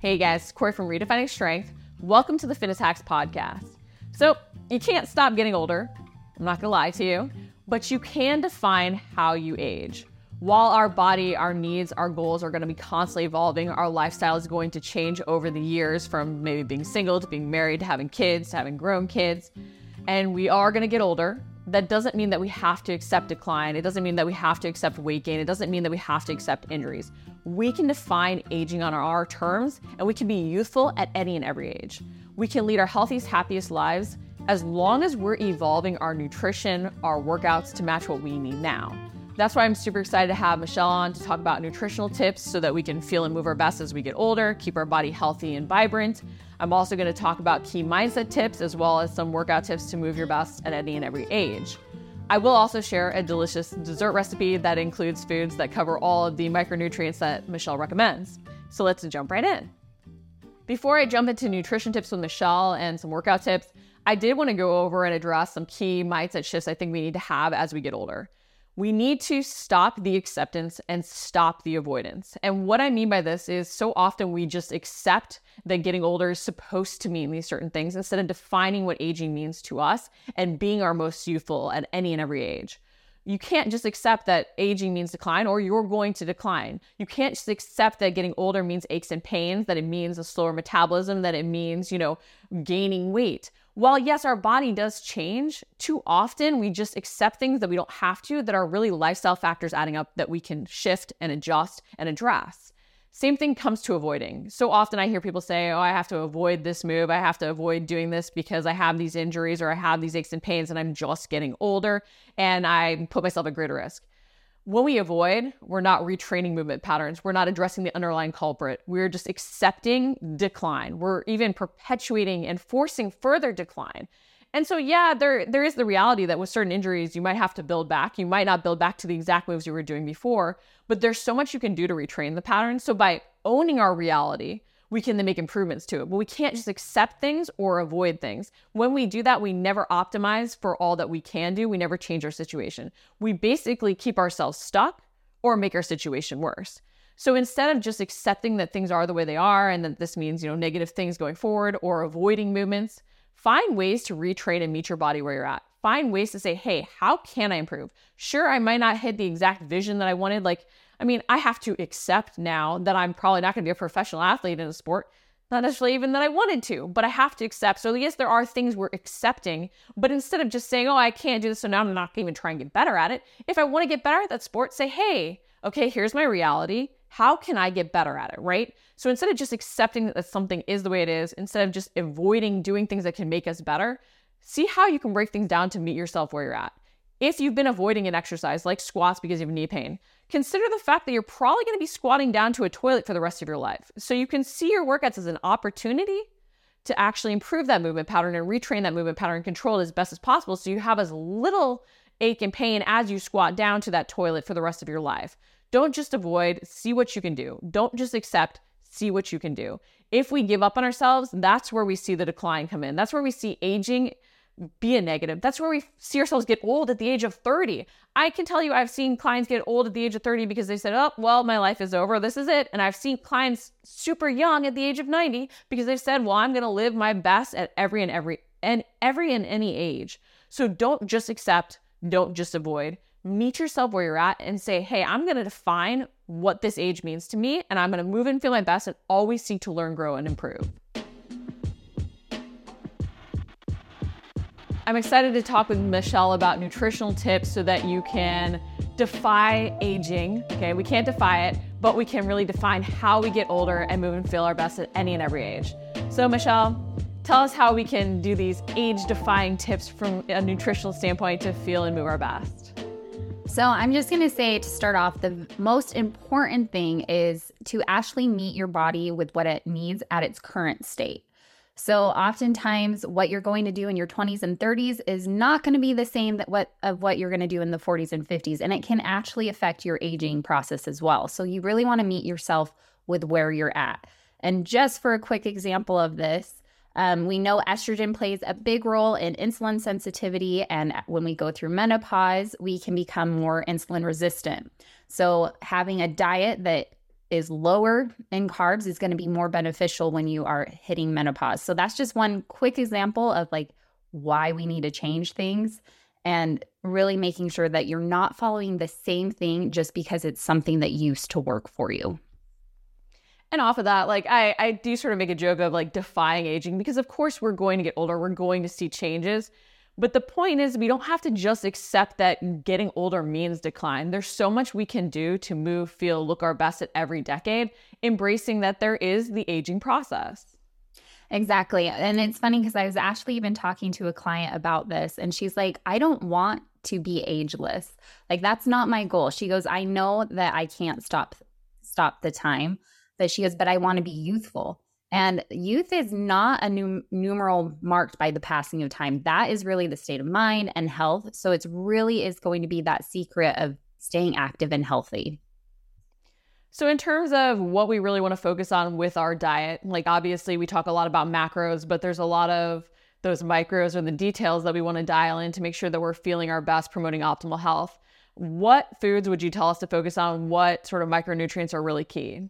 Hey guys, Cori from Redefining Strength. Welcome to the Fitness Hacks Podcast. So, you can't stop getting older. I'm not gonna lie to you, but you can define how you age. While our body, our needs, our goals are gonna be constantly evolving, our lifestyle is going to change over the years from maybe being single to being married to having kids to having grown kids. And we are gonna get older that doesn't mean that we have to accept decline. It doesn't mean that we have to accept weight gain. It doesn't mean that we have to accept injuries. We can define aging on our terms and we can be youthful at any and every age. We can lead our healthiest, happiest lives as long as we're evolving our nutrition, our workouts to match what we need now. That's why I'm super excited to have Michelle on to talk about nutritional tips so that we can feel and move our best as we get older, keep our body healthy and vibrant. I'm also going to talk about key mindset tips as well as some workout tips to move your best at any and every age. I will also share a delicious dessert recipe that includes foods that cover all of the micronutrients that Michelle recommends. So let's jump right in. Before I jump into nutrition tips with Michelle and some workout tips, I did want to go over and address some key mindset shifts I think we need to have as we get older. We need to stop the acceptance and stop the avoidance. And what I mean by this is so often we just accept that getting older is supposed to mean these certain things instead of defining what aging means to us and being our most youthful at any and every age. You can't just accept that aging means decline or you're going to decline. You can't just accept that getting older means aches and pains, that it means a slower metabolism, that it means, you know, gaining weight while yes, our body does change, too often we just accept things that we don't have to that are really lifestyle factors adding up that we can shift and adjust and address. Same thing comes to avoiding. So often I hear people say, Oh, I have to avoid this move. I have to avoid doing this because I have these injuries or I have these aches and pains and I'm just getting older and I put myself at greater risk when we avoid, we're not retraining movement patterns. We're not addressing the underlying culprit. We're just accepting decline. We're even perpetuating and forcing further decline. And so, yeah, there there is the reality that with certain injuries, you might have to build back. You might not build back to the exact moves you were doing before, but there's so much you can do to retrain the pattern. So by owning our reality, we can then make improvements to it. But we can't just accept things or avoid things. When we do that, we never optimize for all that we can do. We never change our situation. We basically keep ourselves stuck or make our situation worse. So instead of just accepting that things are the way they are and that this means, you know, negative things going forward or avoiding movements, find ways to retrain and meet your body where you're at. Find ways to say, hey, how can I improve? Sure, I might not hit the exact vision that I wanted. Like, I mean, I have to accept now that I'm probably not going to be a professional athlete in a sport. Not necessarily even that I wanted to, but I have to accept. So, yes, there are things we're accepting, but instead of just saying, oh, I can't do this, so now I'm not even trying to get better at it, if I want to get better at that sport, say, hey, okay, here's my reality. How can I get better at it, right? So instead of just accepting that something is the way it is, instead of just avoiding doing things that can make us better, see how you can break things down to meet yourself where you're at. If you've been avoiding an exercise like squats because you have knee pain, consider the fact that you're probably going to be squatting down to a toilet for the rest of your life. So you can see your workouts as an opportunity to actually improve that movement pattern and retrain that movement pattern and control it as best as possible so you have as little ache and pain as you squat down to that toilet for the rest of your life. Don't just avoid, see what you can do. Don't just accept, see what you can do. If we give up on ourselves, that's where we see the decline come in. That's where we see aging be a negative. That's where we see ourselves get old at the age of 30. I can tell you, I've seen clients get old at the age of 30 because they said, oh, well, my life is over. This is it. And I've seen clients super young at the age of 90 because they've said, well, I'm going to live my best at every and every and every and any age. So don't just accept, don't just avoid. Meet yourself where you're at and say, hey, I'm going to define what this age means to me, and I'm going to move and feel my best and always seek to learn, grow, and improve. I'm excited to talk with Michelle about nutritional tips so that you can defy aging. Okay, we can't defy it, but we can really define how we get older and move and feel our best at any and every age. So, Michelle, tell us how we can do these age defying tips from a nutritional standpoint to feel and move our best. So, I'm just going to say to start off, the most important thing is to actually meet your body with what it needs at its current state. So oftentimes what you're going to do in your 20s and 30s is not going to be the same that what of what you're going to do in the 40s and 50s and it can actually affect your aging process as well. So you really want to meet yourself with where you're at. And just for a quick example of this, um, we know estrogen plays a big role in insulin sensitivity, and when we go through menopause, we can become more insulin resistant. So, having a diet that is lower in carbs is going to be more beneficial when you are hitting menopause. So that's just one quick example of like why we need to change things and really making sure that you're not following the same thing just because it's something that used to work for you. And off of that, like I, I do sort of make a joke of like defying aging because of course we're going to get older, we're going to see changes. But the point is, we don't have to just accept that getting older means decline. There's so much we can do to move, feel, look our best at every decade, embracing that there is the aging process. Exactly. And it's funny because I was actually even talking to a client about this, and she's like, I don't want to be ageless. Like that's not my goal. She goes, I know that I can't stop stop the time. But she goes, but I want to be youthful. And youth is not a num- numeral marked by the passing of time. That is really the state of mind and health. So it's really is going to be that secret of staying active and healthy. So, in terms of what we really want to focus on with our diet, like obviously we talk a lot about macros, but there's a lot of those micros or the details that we want to dial in to make sure that we're feeling our best, promoting optimal health. What foods would you tell us to focus on? What sort of micronutrients are really key?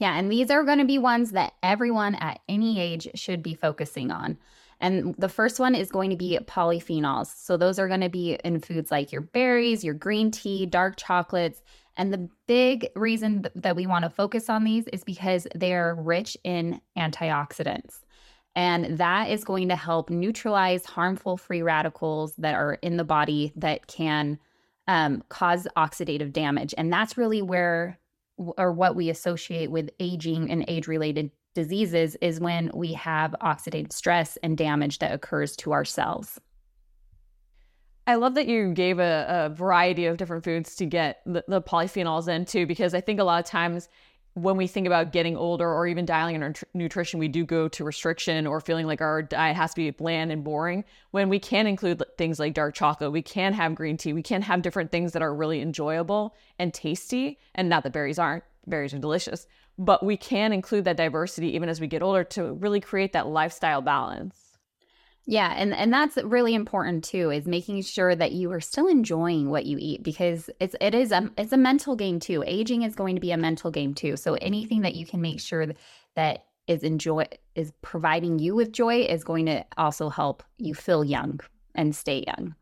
Yeah, and these are going to be ones that everyone at any age should be focusing on. And the first one is going to be polyphenols. So those are going to be in foods like your berries, your green tea, dark chocolates, and the big reason that we want to focus on these is because they're rich in antioxidants. And that is going to help neutralize harmful free radicals that are in the body that can um, cause oxidative damage. And that's really where, or what we associate with aging and age related diseases, is when we have oxidative stress and damage that occurs to our cells. I love that you gave a, a variety of different foods to get the, the, polyphenols in too, because I think a lot of times when we think about getting older or even dialing in our tr- nutrition, we do go to restriction or feeling like our diet has to be bland and boring. When we can include things like dark chocolate, we can have green tea, we can have different things that are really enjoyable and tasty. And not that berries aren't, berries are delicious, but we can include that diversity even as we get older to really create that lifestyle balance. Yeah, and and that's really important too is making sure that you are still enjoying what you eat because it's it is a it's a mental game too. Aging is going to be a mental game too. So anything that you can make sure that is enjoy is providing you with joy is going to also help you feel young and stay young.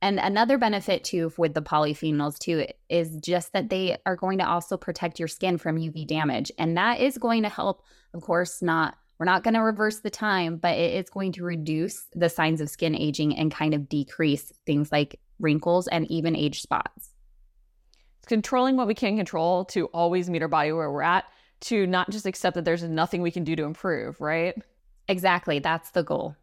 And another benefit too with the polyphenols too is just that they are going to also protect your skin from UV damage. And that is going to help, of course, not we're not going to reverse the time, but it is going to reduce the signs of skin aging and kind of decrease things like wrinkles and even age spots. It's controlling what we can control to always meet our body where we're at, to not just accept that there's nothing we can do to improve, right? Exactly. That's the goal.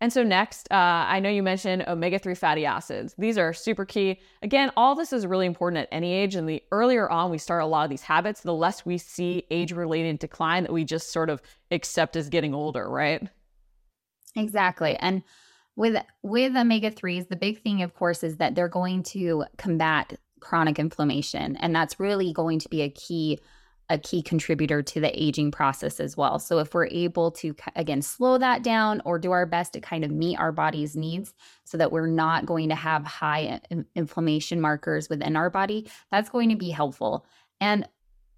And so, next, uh, I know you mentioned omega 3 fatty acids. These are super key. Again, all this is really important at any age. And the earlier on we start a lot of these habits, the less we see age related decline that we just sort of accept as getting older, right? Exactly. And with with omega 3s, the big thing, of course, is that they're going to combat chronic inflammation. And that's really going to be a key a key contributor to the aging process as well. So, if we're able to, again, slow that down or do our best to kind of meet our body's needs so that we're not going to have high inflammation markers within our body, that's going to be helpful. And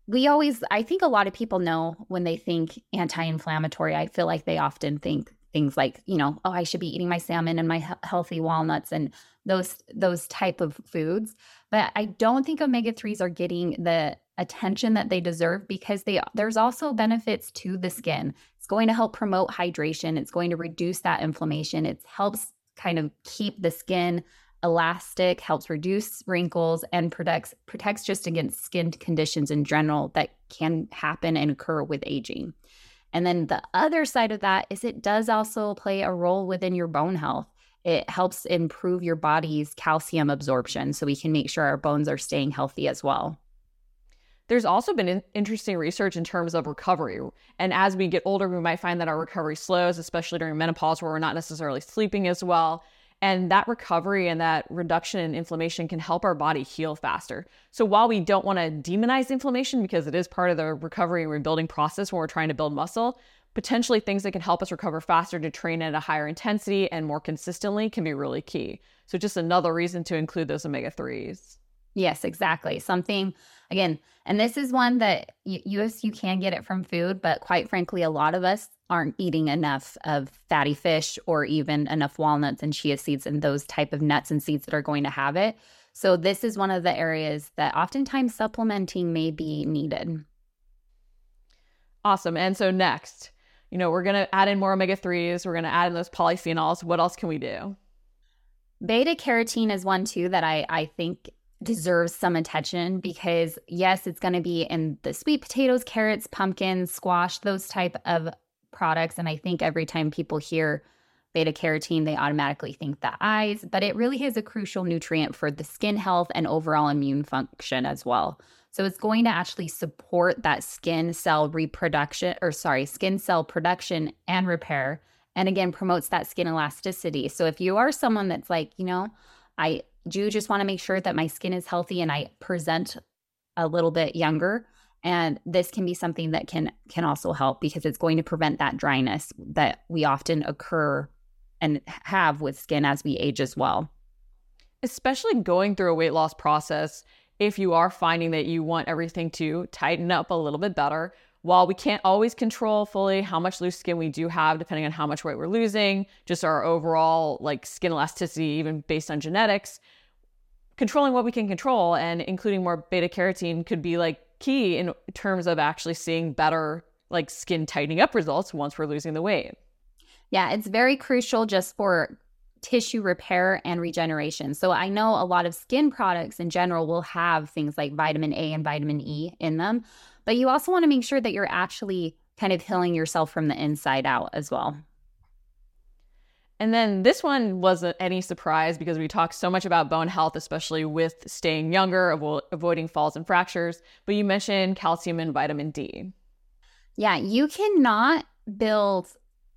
we always, I think a lot of people know when they think anti inflammatory, I feel like they often think things like you know oh i should be eating my salmon and my he- healthy walnuts and those those type of foods but i don't think omega-3s are getting the attention that they deserve because they there's also benefits to the skin. It's going to help promote hydration, it's going to reduce that inflammation. It helps kind of keep the skin elastic, helps reduce wrinkles and protects protects just against skin conditions in general that can happen and occur with aging. And then the other side of that is it does also play a role within your bone health. It helps improve your body's calcium absorption so we can make sure our bones are staying healthy as well. There's also been interesting research in terms of recovery. And as we get older, we might find that our recovery slows, especially during menopause where we're not necessarily sleeping as well. And that recovery and that reduction in inflammation can help our body heal faster. So while we don't want to demonize inflammation because it is part of the recovery and rebuilding process when we're trying to build muscle, potentially things that can help us recover faster to train at a higher intensity and more consistently can be really key. So just another reason to include those omega 3s. Yes, exactly. Something again, and this is one that you, you you can get it from food, but quite frankly, a lot of us aren't eating enough of fatty fish or even enough walnuts and chia seeds and those type of nuts and seeds that are going to have it. So this is one of the areas that oftentimes supplementing may be needed. Awesome. And so next, you know, we're going to add in more omega 3s, we're going to add in those polyphenols. What else can we do? Beta carotene is one too that I I think deserves some attention because yes, it's going to be in the sweet potatoes, carrots, pumpkins, squash, those type of products and I think every time people hear beta carotene they automatically think the eyes, but it really is a crucial nutrient for the skin health and overall immune function as well. So it's going to actually support that skin cell reproduction or sorry, skin cell production and repair and again promotes that skin elasticity. So if you are someone that's like, you know, I do just want to make sure that my skin is healthy and I present a little bit younger and this can be something that can can also help because it's going to prevent that dryness that we often occur and have with skin as we age as well. Especially going through a weight loss process, if you are finding that you want everything to tighten up a little bit better, while we can't always control fully how much loose skin we do have, depending on how much weight we're losing, just our overall like skin elasticity, even based on genetics, controlling what we can control and including more beta carotene could be like key in terms of actually seeing better like skin tightening up results once we're losing the weight. Yeah, it's very crucial just for tissue repair and regeneration. So I know a lot of skin products in general will have things like vitamin A and vitamin E in them, but you also want to make sure that you're actually kind of healing yourself from the inside out as well. And then this one wasn't any surprise because we talk so much about bone health, especially with staying younger, avo- avoiding falls and fractures. But you mentioned calcium and vitamin D. Yeah, you cannot build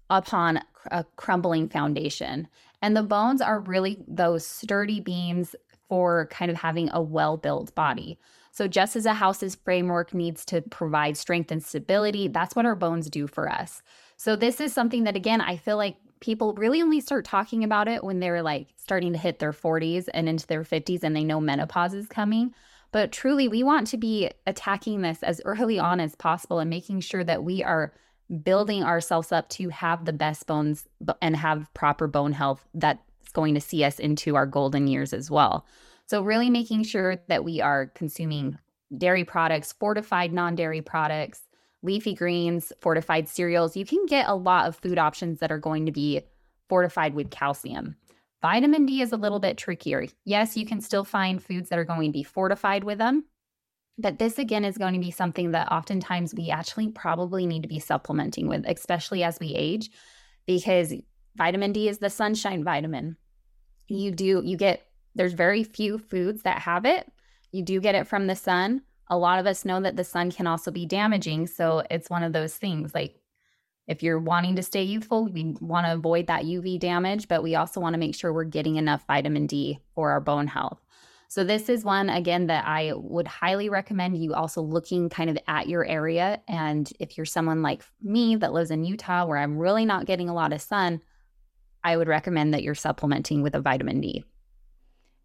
upon a crumbling foundation. And the bones are really those sturdy beams for kind of having a well built body. So, just as a house's framework needs to provide strength and stability, that's what our bones do for us. So, this is something that, again, I feel like people really only start talking about it when they're like starting to hit their 40s and into their 50s and they know menopause is coming. But truly, we want to be attacking this as early on as possible and making sure that we are building ourselves up to have the best bones and have proper bone health that's going to see us into our golden years as well. So, really making sure that we are consuming dairy products, fortified non dairy products, leafy greens, fortified cereals. You can get a lot of food options that are going to be fortified with calcium. Vitamin D is a little bit trickier. Yes, you can still find foods that are going to be fortified with them, but this again is going to be something that oftentimes we actually probably need to be supplementing with, especially as we age, because vitamin D is the sunshine vitamin. Mm. You do, you get, there's very few foods that have it. You do get it from the sun. A lot of us know that the sun can also be damaging. So it's one of those things like if you're wanting to stay youthful, we want to avoid that UV damage, but we also want to make sure we're getting enough vitamin D for our bone health. So this is one again that I would highly recommend you also looking kind of at your area and if you're someone like me that lives in Utah where I'm really not getting a lot of sun, I would recommend that you're supplementing with a vitamin D.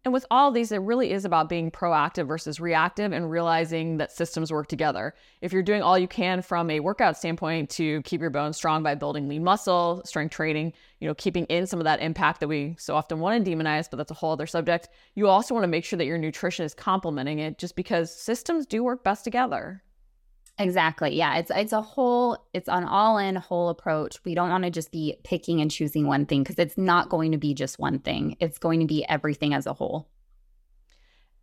And with all these, it really is about being proactive versus reactive and realizing that systems work together. If you're doing all you can from a workout standpoint to keep your bones strong by building lean muscle, strength training, you know, keeping in some of that impact that we so often want to demonize, but that's a whole other subject. You also want to make sure that your nutrition is complementing it just because systems do work best together. Exactly. Yeah, it's it's a whole it's an all-in whole approach. We don't want to just be picking and choosing one thing because it's not going to be just one thing. It's going to be everything as a whole.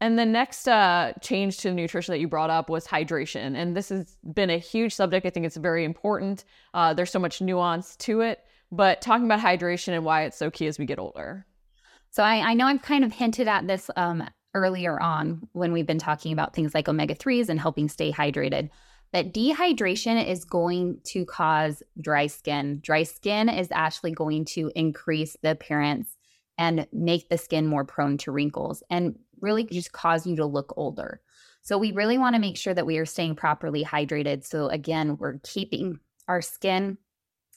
And the next uh, change to nutrition that you brought up was hydration. And this has been a huge subject. I think it's very important. Uh, there's so much nuance to it. But talking about hydration and why it's so key as we get older. So I, I know I've kind of hinted at this um, earlier on when we've been talking about things like omega 3s and helping stay hydrated that dehydration is going to cause dry skin. Dry skin is actually going to increase the appearance and make the skin more prone to wrinkles and really just cause you to look older. So, we really want to make sure that we are staying properly hydrated. So, again, we're keeping our skin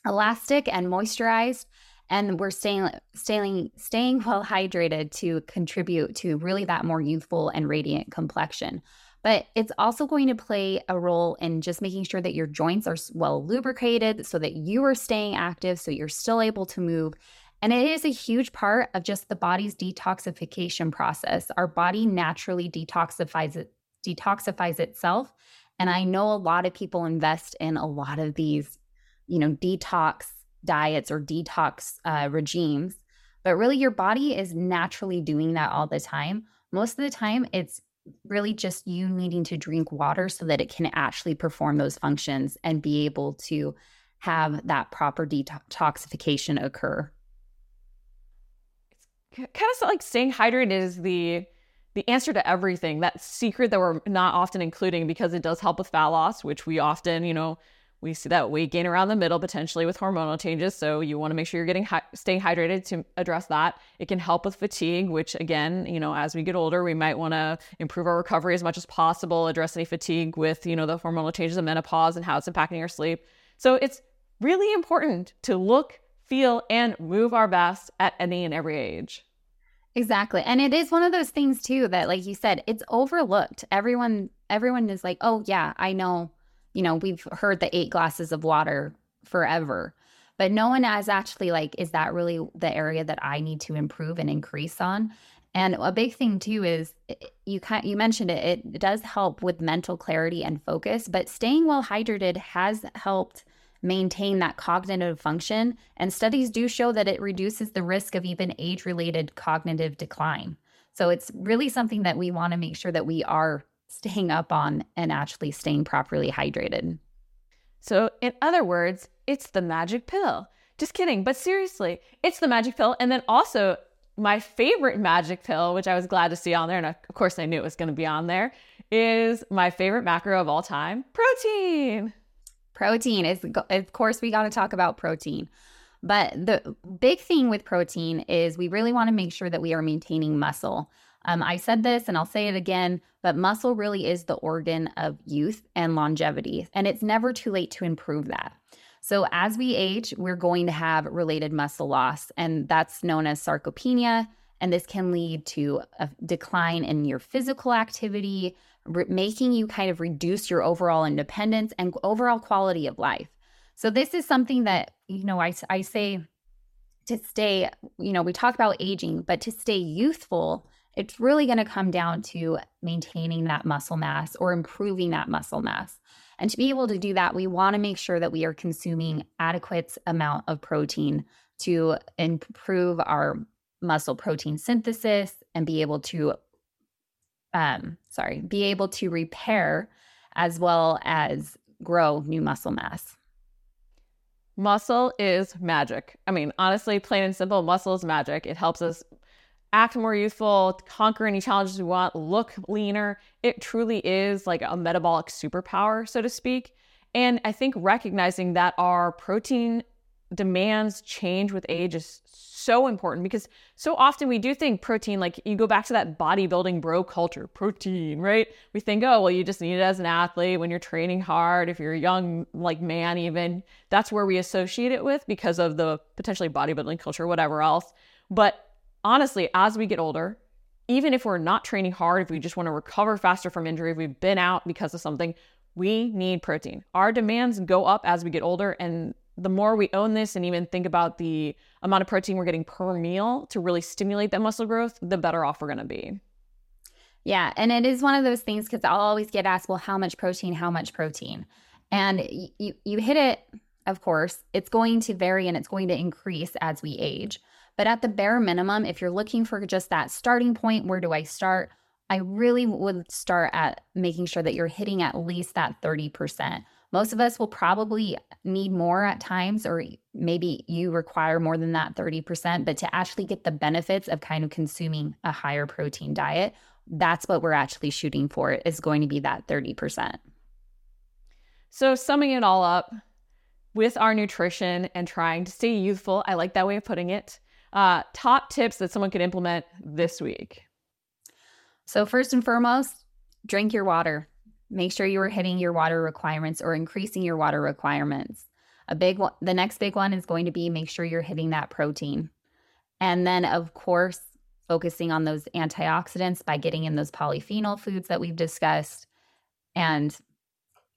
elastic and moisturized and we're staying staying staying well hydrated to contribute to really that more youthful and radiant complexion but it's also going to play a role in just making sure that your joints are well lubricated so that you are staying active so you're still able to move. And it is a huge part of just the body's detoxification process. Our body naturally detoxifies it detoxifies itself. And i know a lot of people invest in a lot of these you know detox diets or detox uh, regimes, but really your body is naturally doing that all the time. Most of the time, it's really just you needing to drink water so that it can actually perform those functions and be able to have that proper detoxification occur. It's kind of like staying hydrated is the the answer to everything. That secret that we're not often including because it does help with fat loss, which we often, you know, we see that weight gain around the middle potentially with hormonal changes. So you want to make sure you're getting hi- staying hydrated to address that. It can help with fatigue, which again, you know, as we get older, we might want to improve our recovery as much as possible, address any fatigue with, you know, the hormonal changes of menopause and how it's impacting our sleep. So it's really important to look, feel, and move our best at any and every age. Exactly. And it is one of those things too that like you said, it's overlooked. Everyone everyone is like, "Oh yeah, I know you know, we've heard the eight glasses of water forever, but no one has actually like, is that really the area that I need to improve and increase on? And a big thing too is you kind you mentioned it, it does help with mental clarity and focus, but staying well hydrated has helped maintain that cognitive function. And studies do show that it reduces the risk of even age related cognitive decline. So it's really something that we want to make sure that we are staying up on and actually staying properly hydrated. So, in other words, it's the magic pill. Just kidding, but seriously, it's the magic pill. And then also, my favorite magic pill, which I was glad to see on there, and of course I knew it was going to be on there, is my favorite macro of all time protein. Protein is, of course, we got to talk about protein. But the big thing with protein is we really want to make sure that we are maintaining muscle. Um, I said this and I'll say it again, but muscle really is the organ of youth and longevity, and it's never too late to improve that. So, as we age, we're going to have related muscle loss, and that's known as sarcopenia. And this can lead to a decline in your physical activity, re- making you kind of reduce your overall independence and overall quality of life. So, this is something that, you know, I, I say to stay, you know, we talk about aging, but to stay youthful, it's really going to come down to maintaining that muscle mass or improving that muscle mass. And to be able to do that, we want to make sure that we are consuming adequate amount of protein to improve our muscle protein synthesis and be able to um sorry, be able to repair as well as grow new muscle mass. Muscle is magic. I mean, honestly, plain and simple, muscle is magic. It helps us act more youthful, conquer any challenges we want, look leaner. It truly is like a metabolic superpower, so to speak. And I think recognizing that our protein demands change with age is so important because so often we do think protein, like you go back to that bodybuilding bro culture, protein, right? We think, oh, well, you just need it as an athlete when you're training hard, if you're a young, like man, even. That's where we associate it with because of the potentially bodybuilding culture, whatever else. But honestly, as we get older, even if we're not training hard, if we just want to recover faster from injury, if we've been out because of something, we need protein. Our demands go up as we get older. And the more we own this and even think about the amount of protein we're getting per meal to really stimulate that muscle growth, the better off we're going to be. Yeah. And it is one of those things because I'll always get asked, well, how much protein? How much protein? And you, you hit it, of course, it's going to vary and it's going to increase as we age. But at the bare minimum, if you're looking for just that starting point, where do I start? I really would start at making sure that you're hitting at least that 30%. Most of us will probably need more at times, or maybe you require more than that 30%. But to actually get the benefits of kind of consuming a higher protein diet, that's what we're actually shooting for, is going to be that 30%. So, summing it all up with our nutrition and trying to stay youthful, I like that way of putting it uh, top tips that someone could implement this week. So, first and foremost, drink your water. Make sure you are hitting your water requirements or increasing your water requirements. A big one, the next big one is going to be make sure you're hitting that protein. And then, of course, focusing on those antioxidants by getting in those polyphenol foods that we've discussed and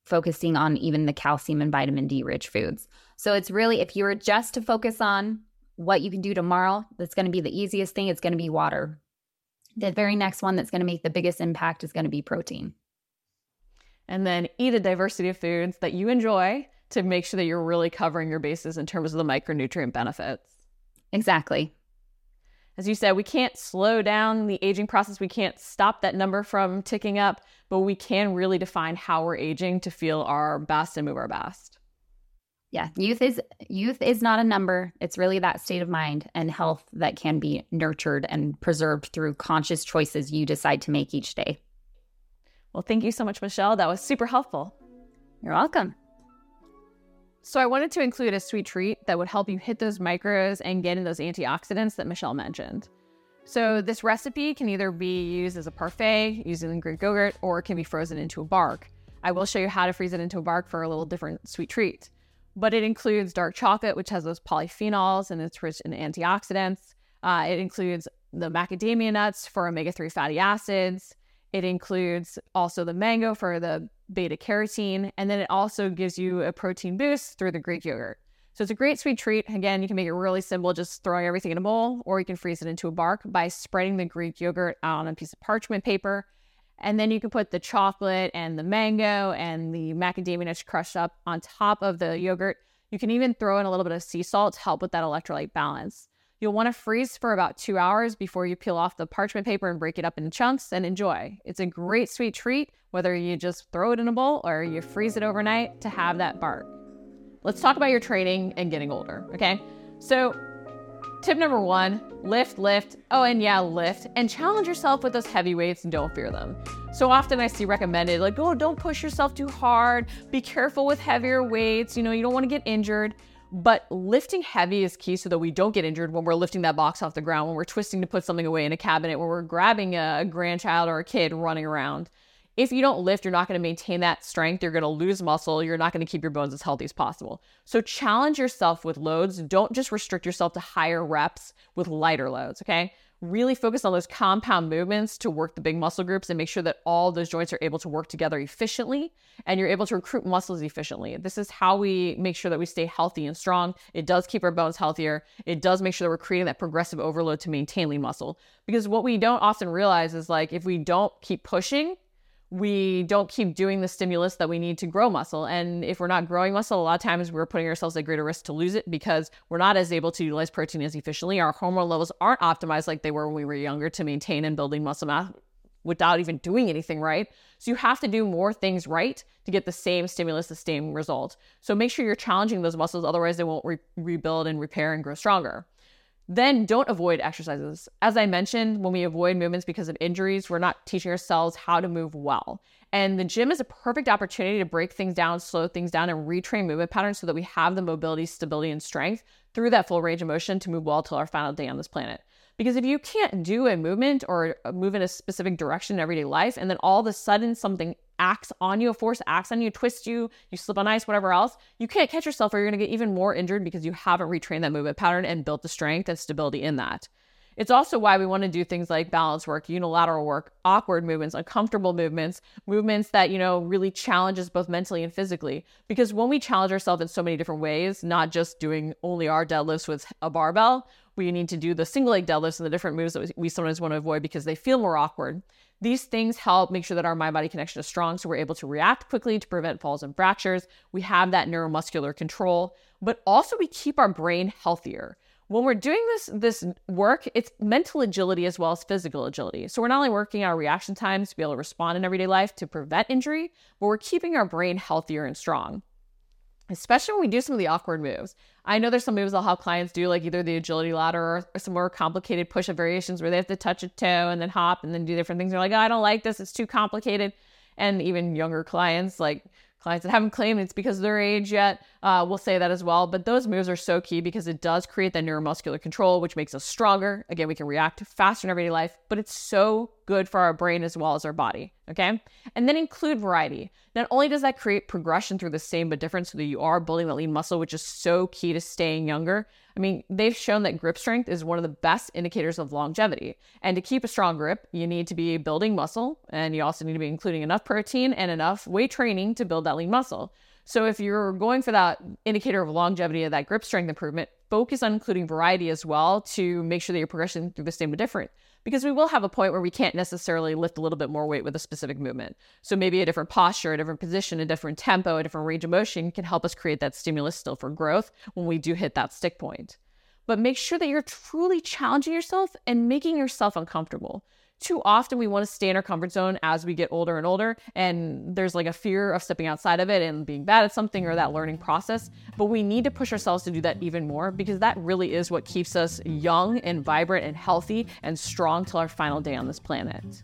focusing on even the calcium and vitamin D rich foods. So it's really, if you were just to focus on what you can do tomorrow, that's going to be the easiest thing. It's going to be water. The very next one that's going to make the biggest impact is going to be protein. And then eat a diversity of foods that you enjoy to make sure that you're really covering your bases in terms of the micronutrient benefits. Exactly. As you said, we can't slow down the aging process. We can't stop that number from ticking up, but we can really define how we're aging to feel our best and move our best. Yeah, youth is youth is not a number. It's really that state of mind and health that can be nurtured and preserved through conscious choices you decide to make each day. Well, thank you so much, Michelle. That was super helpful. You're welcome. So, I wanted to include a sweet treat that would help you hit those micros and get in those antioxidants that Michelle mentioned. So, this recipe can either be used as a parfait using Greek yogurt or it can be frozen into a bark. I will show you how to freeze it into a bark for a little different sweet treat but it includes dark chocolate, which has those polyphenols and it's rich in antioxidants. Uh, it includes the macadamia nuts for omega 3 fatty acids. It includes also the mango for the beta carotene. And then it also gives you a protein boost through the Greek yogurt. So it's a great sweet treat. Again, you can make it really simple, just throwing everything in a bowl, or you can freeze it into a bark by spreading the Greek yogurt on a piece of parchment paper and then you can put the chocolate and the mango and the macadamia nuts crushed up on top of the yogurt. You can even throw in a little bit of sea salt to help with that electrolyte balance. You'll want to freeze for about two hours before you peel off the parchment paper and break it up into chunks and enjoy. It's a great sweet treat, whether you just throw it in a bowl or you freeze it overnight to have that bark. Let's talk about your training and getting older, okay? So, Tip number one lift, lift. Oh, and yeah, lift. And challenge yourself with those heavy weights and don't fear them. So often I see recommended, like, oh, don't push yourself too hard. Be careful with heavier weights. You know, you don't want to get injured. But lifting heavy is key so that we don't get injured when we're lifting that box off the ground, when we're twisting to put something away in a cabinet, when we're grabbing a grandchild or a kid running around if you don't lift, you're not going to maintain that strength. You're going to lose muscle. You're not going to keep your bones as healthy as possible. So challenge yourself with loads. Don't just restrict yourself to higher reps with lighter loads, okay? Really focus on those compound movements to work the big muscle groups and make sure that all those joints are able to work together efficiently and you're able to recruit muscles efficiently. This is how we make sure that we stay healthy and strong. It does keep our bones healthier. It does make sure that we're creating that progressive overload to maintain lean muscle. Because what we don't often realize is like if we don't keep pushing, we don't keep doing the stimulus that we need to grow muscle. And if we're not growing muscle, a lot of times we're putting ourselves at greater risk to lose it because we're not as able to utilize protein as efficiently. Our hormone levels aren't optimized like they were when we were younger to maintain and building muscle mass without even doing anything right. So you have to do more things right to get the same stimulus, the same result. So make sure you're challenging those muscles, otherwise they won't re- rebuild and repair and grow stronger. Then don't avoid exercises. As I mentioned, when we avoid movements because of injuries, we're not teaching ourselves how to move well. And the gym is a perfect opportunity to break things down, slow things down, and retrain movement patterns so that we have the mobility, stability, and strength through that full range of motion to move well till our final day on this planet. Because if you can't do a movement or move in a specific direction in everyday life, and then all of a sudden something acts on you, a force acts on you, twists you, you slip on ice, whatever else, you can't catch yourself or you're going to get even more injured because you haven't retrained that movement pattern and built the strength and stability in that. It's also why we want to do things like balance work, unilateral work, awkward movements, uncomfortable movements, movements that, you know, really challenge us both mentally and physically. Because when we challenge ourselves in so many different ways, not just doing only our deadlifts with a barbell, we need to do the single leg deadlifts and the different moves that we sometimes want to avoid because they feel more awkward. These things help make sure that our mind body connection is strong so we're able to react quickly to prevent falls and fractures. We have that neuromuscular control, but also we keep our brain healthier. When we're doing this this work, it's mental agility as well as physical agility. So we're not only working our reaction times to be able to respond in everyday life to prevent injury, but we're keeping our brain healthier and strong especially when we do some of the awkward moves. I know there's some moves I'll have clients do, like either the agility ladder or, some more complicated push up variations where they have to touch a toe and then hop and then do different things. They're like, oh, I don't like this, it's too complicated. And even younger clients, like clients that haven't claimed it's because of their age yet, uh, will say that as well. But those moves are so key because it does create that neuromuscular control, which makes us stronger. Again, we can react faster in everyday life, but it's so good for our brain as well as our body Okay. And then include variety. Not only does that create progression through the same but different so that you are building that lean muscle, which is so key to staying younger. I mean, they've shown that grip strength is one of the best indicators of longevity. And to keep a strong grip, you need to be building muscle and you also need to be including enough protein and enough weight training to build that lean muscle. So if you're going for that indicator of longevity of that grip strength improvement, focus on including variety as well to make sure that you're progressing through the same but different because we will have a point where we can't necessarily lift a little bit more weight with a specific movement. So maybe a different posture, a different position, a different tempo, a different range of motion can help us create that stimulus still for growth when we do hit that stick point. But make sure that you're truly challenging yourself and making yourself uncomfortable too often we want to stay in our comfort zone as we get older and older and there's like a fear of stepping outside of it and being bad at something or that learning process but we need to push ourselves to do that even more because that really is what keeps us young and vibrant and healthy and strong till our final day on this planet.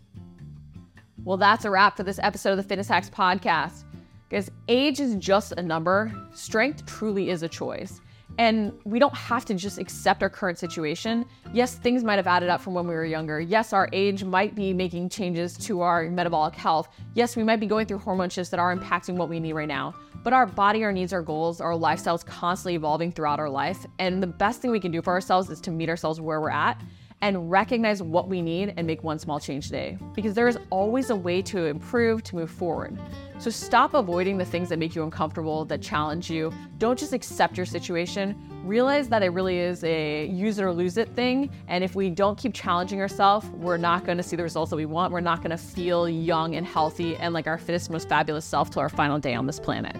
Well that's a wrap for this episode of the fitness hacks podcast. Because age is just a number. Strength truly is a choice and we don't have to just accept our current situation. Yes, things might have added up from when we were younger. Yes, our age might be making changes to our metabolic health. Yes, we might be going through hormone shifts that are impacting what we need right now. But our body, our needs, our goals, our lifestyle is constantly evolving throughout our life. And the best thing we can do for ourselves is to meet ourselves where we're at and recognize what we need and make one small change today. Because there is always a way to improve, to move forward. So stop avoiding the things that make you uncomfortable, that challenge you. Don't just accept your situation. Realize that it really is a use it or lose it thing. And if we don't keep challenging ourselves, we're not to see the results that we want. We're not to feel young and healthy and like our fittest, most fabulous self to our final day on this planet.